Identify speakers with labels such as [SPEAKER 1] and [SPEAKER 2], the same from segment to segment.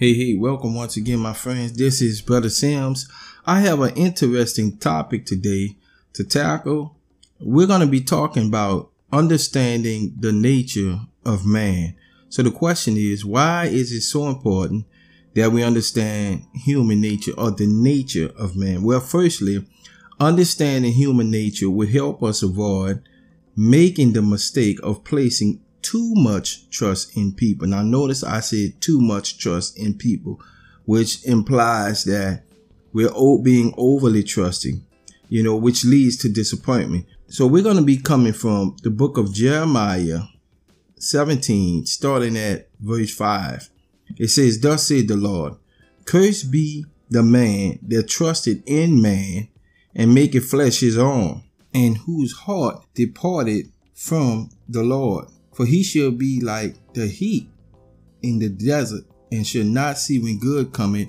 [SPEAKER 1] Hey, hey, welcome once again, my friends. This is Brother Sims. I have an interesting topic today to tackle. We're going to be talking about understanding the nature of man. So the question is, why is it so important that we understand human nature or the nature of man? Well, firstly, understanding human nature would help us avoid making the mistake of placing too much trust in people. Now, notice I said too much trust in people, which implies that we're being overly trusting, you know, which leads to disappointment. So, we're going to be coming from the book of Jeremiah 17, starting at verse 5. It says, Thus said the Lord, Cursed be the man that trusted in man and maketh flesh his own, and whose heart departed from the Lord. For he shall be like the heat in the desert, and shall not see when good cometh,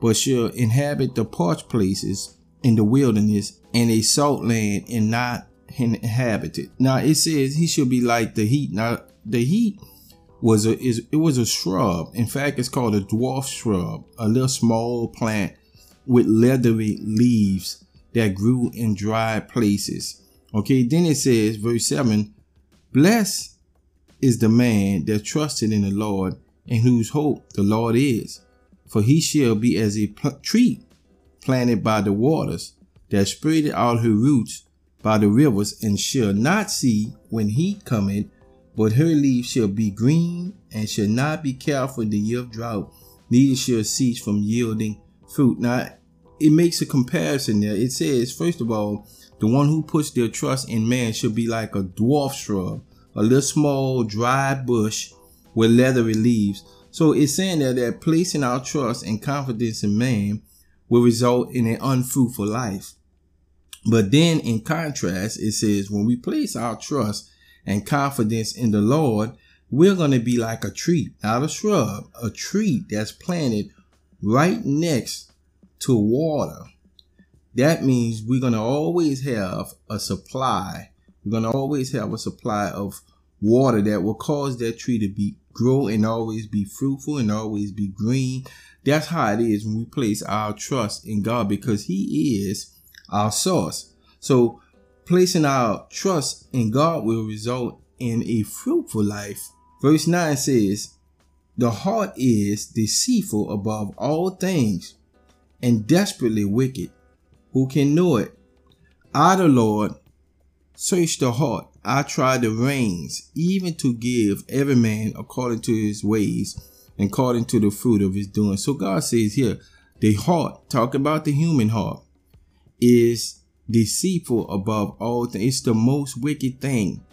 [SPEAKER 1] but shall inhabit the parched places in the wilderness, and a salt land, and not inhabited. Now it says he shall be like the heat. Now the heat was a is it was a shrub. In fact, it's called a dwarf shrub, a little small plant with leathery leaves that grew in dry places. Okay, then it says, verse 7 Blessed is the man that trusted in the Lord and whose hope the Lord is. For he shall be as a tree planted by the waters that spreadeth out her roots by the rivers and shall not see when heat cometh, but her leaves shall be green and shall not be careful in the year of drought, neither shall cease from yielding fruit. Now, it makes a comparison there. It says, first of all, the one who puts their trust in man shall be like a dwarf shrub a little small dry bush with leathery leaves. So it's saying that, that placing our trust and confidence in man will result in an unfruitful life. But then in contrast, it says when we place our trust and confidence in the Lord, we're going to be like a tree, not a shrub, a tree that's planted right next to water. That means we're going to always have a supply we're going to always have a supply of water that will cause that tree to be grow and always be fruitful and always be green. That's how it is when we place our trust in God because He is our source. So placing our trust in God will result in a fruitful life. Verse 9 says, The heart is deceitful above all things and desperately wicked. Who can know it? I, the Lord, Search the heart. I try the reins, even to give every man according to his ways and according to the fruit of his doing. So God says here, the heart, talk about the human heart, is deceitful above all things. It's the most wicked thing.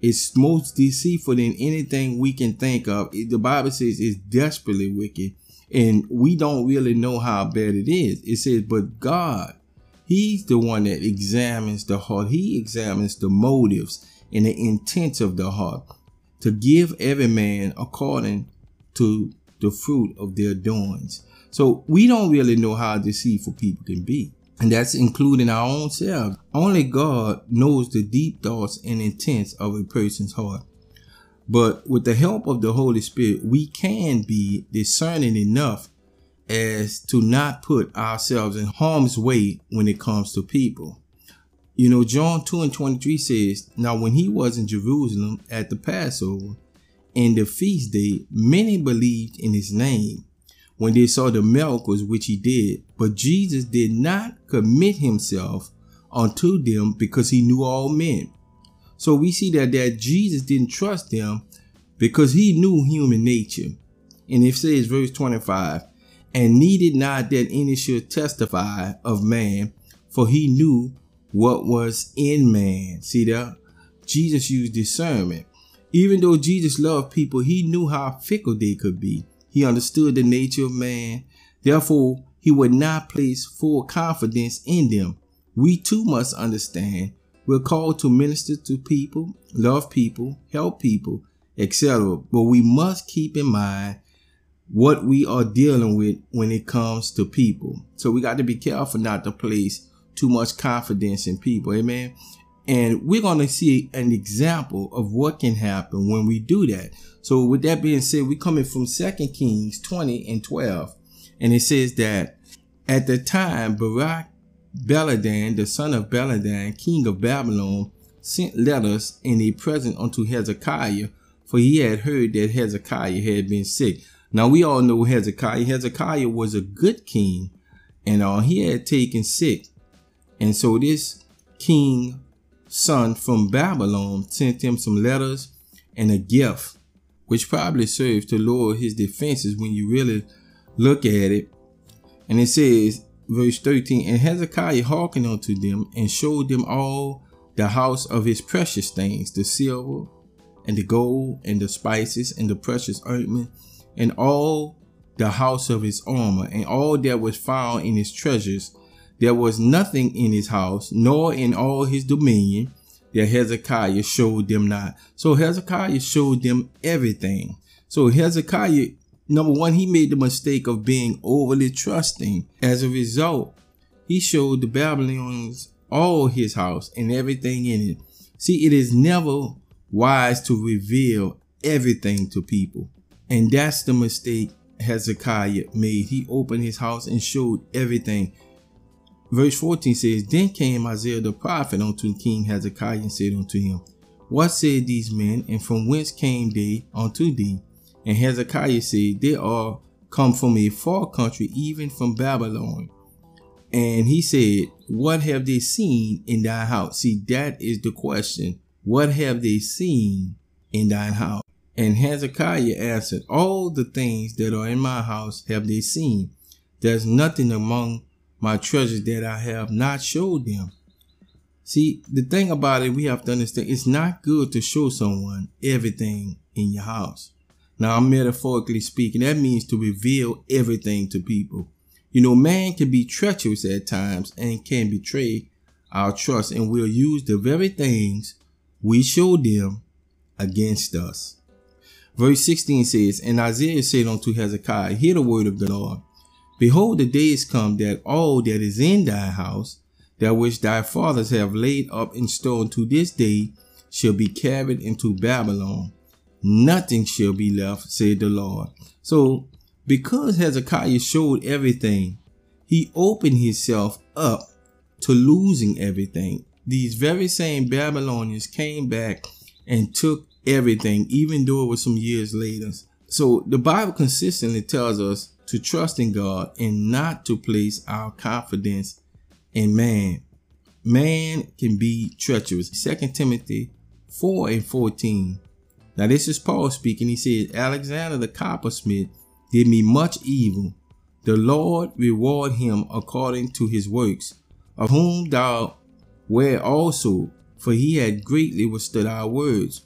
[SPEAKER 1] It's most deceitful than anything we can think of. The Bible says it's desperately wicked, and we don't really know how bad it is. It says, but God He's the one that examines the heart. He examines the motives and the intents of the heart to give every man according to the fruit of their doings. So we don't really know how deceitful people can be. And that's including our own selves. Only God knows the deep thoughts and intents of a person's heart. But with the help of the Holy Spirit, we can be discerning enough as to not put ourselves in harm's way when it comes to people. You know, John 2 and 23 says, Now when he was in Jerusalem at the Passover and the feast day, many believed in his name when they saw the miracles which he did. But Jesus did not commit himself unto them because he knew all men. So we see that, that Jesus didn't trust them because he knew human nature. And it says, verse 25, and needed not that any should testify of man, for he knew what was in man. See that? Jesus used discernment. Even though Jesus loved people, he knew how fickle they could be. He understood the nature of man. Therefore, he would not place full confidence in them. We too must understand we're called to minister to people, love people, help people, etc. But we must keep in mind what we are dealing with when it comes to people. So we got to be careful not to place too much confidence in people. Amen. And we're going to see an example of what can happen when we do that. So with that being said, we're coming from Second Kings 20 and 12. And it says that at the time, Berodach Baladan, the son of Baladan, king of Babylon, sent letters in a present unto Hezekiah, for he had heard that Hezekiah had been sick. Now we all know Hezekiah. Hezekiah was a good king, and uh, he had taken sick. And so this king son from Babylon sent him some letters and a gift, which probably served to lower his defenses when you really look at it. And it says, verse 13, And Hezekiah hearkened unto them and showed them all the house of his precious things, the silver and the gold and the spices and the precious ointment and all the house of his armor and all that was found in his treasures. There was nothing in his house, nor in all his dominion, that Hezekiah showed them not. So Hezekiah showed them everything. So Hezekiah, number one, he made the mistake of being overly trusting. As a result, he showed the Babylonians all his house and everything in it. See, it is never wise to reveal everything to people. And that's the mistake Hezekiah made. He opened his house and showed everything. Verse 14 says, Then came Isaiah the prophet unto King Hezekiah and said unto him, What said these men, and from whence came they unto thee? And Hezekiah said, They are come from a far country, even from Babylon. And he said, What have they seen in thy house? See, that is the question. What have they seen in thine house? And Hezekiah answered, All the things that are in my house have they seen. There's nothing among my treasures that I have not showed them. See, the thing about it, we have to understand it's not good to show someone everything in your house. Now, I'm metaphorically speaking, that means to reveal everything to people. You know, man can be treacherous at times and can betray our trust, and will use the very things we show them against us. Verse 16 says, And Isaiah said unto Hezekiah, Hear the word of the Lord. Behold, the days come that all that is in thy house, that which thy fathers have laid up in store to this day, shall be carried into Babylon. Nothing shall be left, said the Lord. So, because Hezekiah showed everything, he opened himself up to losing everything. These very same Babylonians came back and took everything, even though it was some years later. So the Bible consistently tells us to trust in God and not to place our confidence in man. Man can be treacherous. 2 Timothy 4 and 14. Now this is Paul speaking. He says, Alexander the coppersmith did me much evil. The Lord reward him according to his works, of whom thou wert also, for he had greatly withstood our words.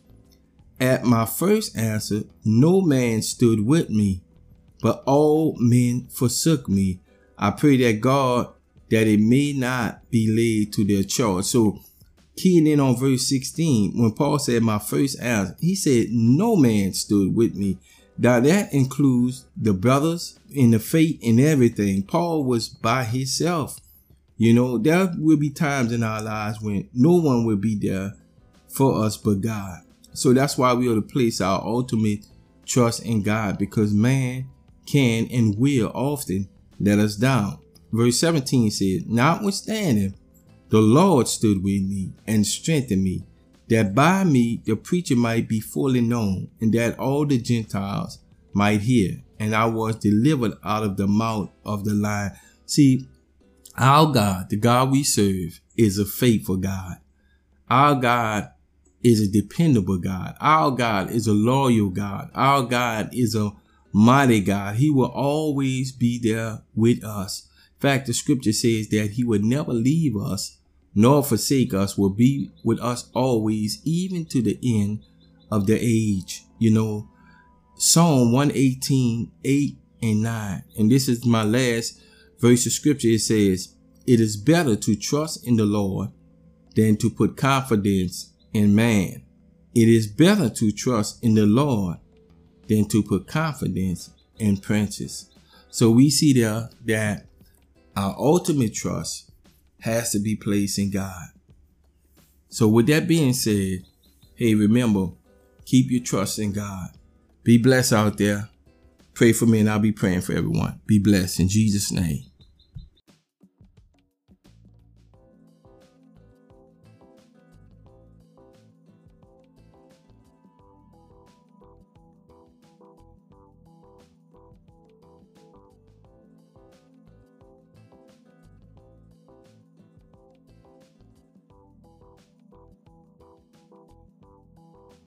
[SPEAKER 1] At my first answer, no man stood with me, but all men forsook me. I pray that God that it may not be laid to their charge. So, keying in on verse 16, when Paul said, My first answer, he said, No man stood with me. Now, that includes the brothers in the faith and everything. Paul was by himself. You know, there will be times in our lives when no one will be there for us but God. So that's why we ought to place our ultimate trust in God because man can and will often let us down. Verse 17 says, Notwithstanding, the Lord stood with me and strengthened me, that by me the preacher might be fully known, and that all the Gentiles might hear. And I was delivered out of the mouth of the lion. See, our God, the God we serve, is a faithful God. Our God is a dependable God. Our God is a loyal God. Our God is a mighty God. He will always be there with us. In fact, the scripture says that he will never leave us nor forsake us, will be with us always, even to the end of the age. You know, Psalm 118, 8 and 9. And this is my last verse of scripture. It says, It is better to trust in the Lord than to put confidence in man. It is better to trust in the Lord than to put confidence in princes. So we see there that our ultimate trust has to be placed in God. So, with that being said, hey, remember, keep your trust in God. Be blessed out there. Pray for me, and I'll be praying for everyone. Be blessed in Jesus' name.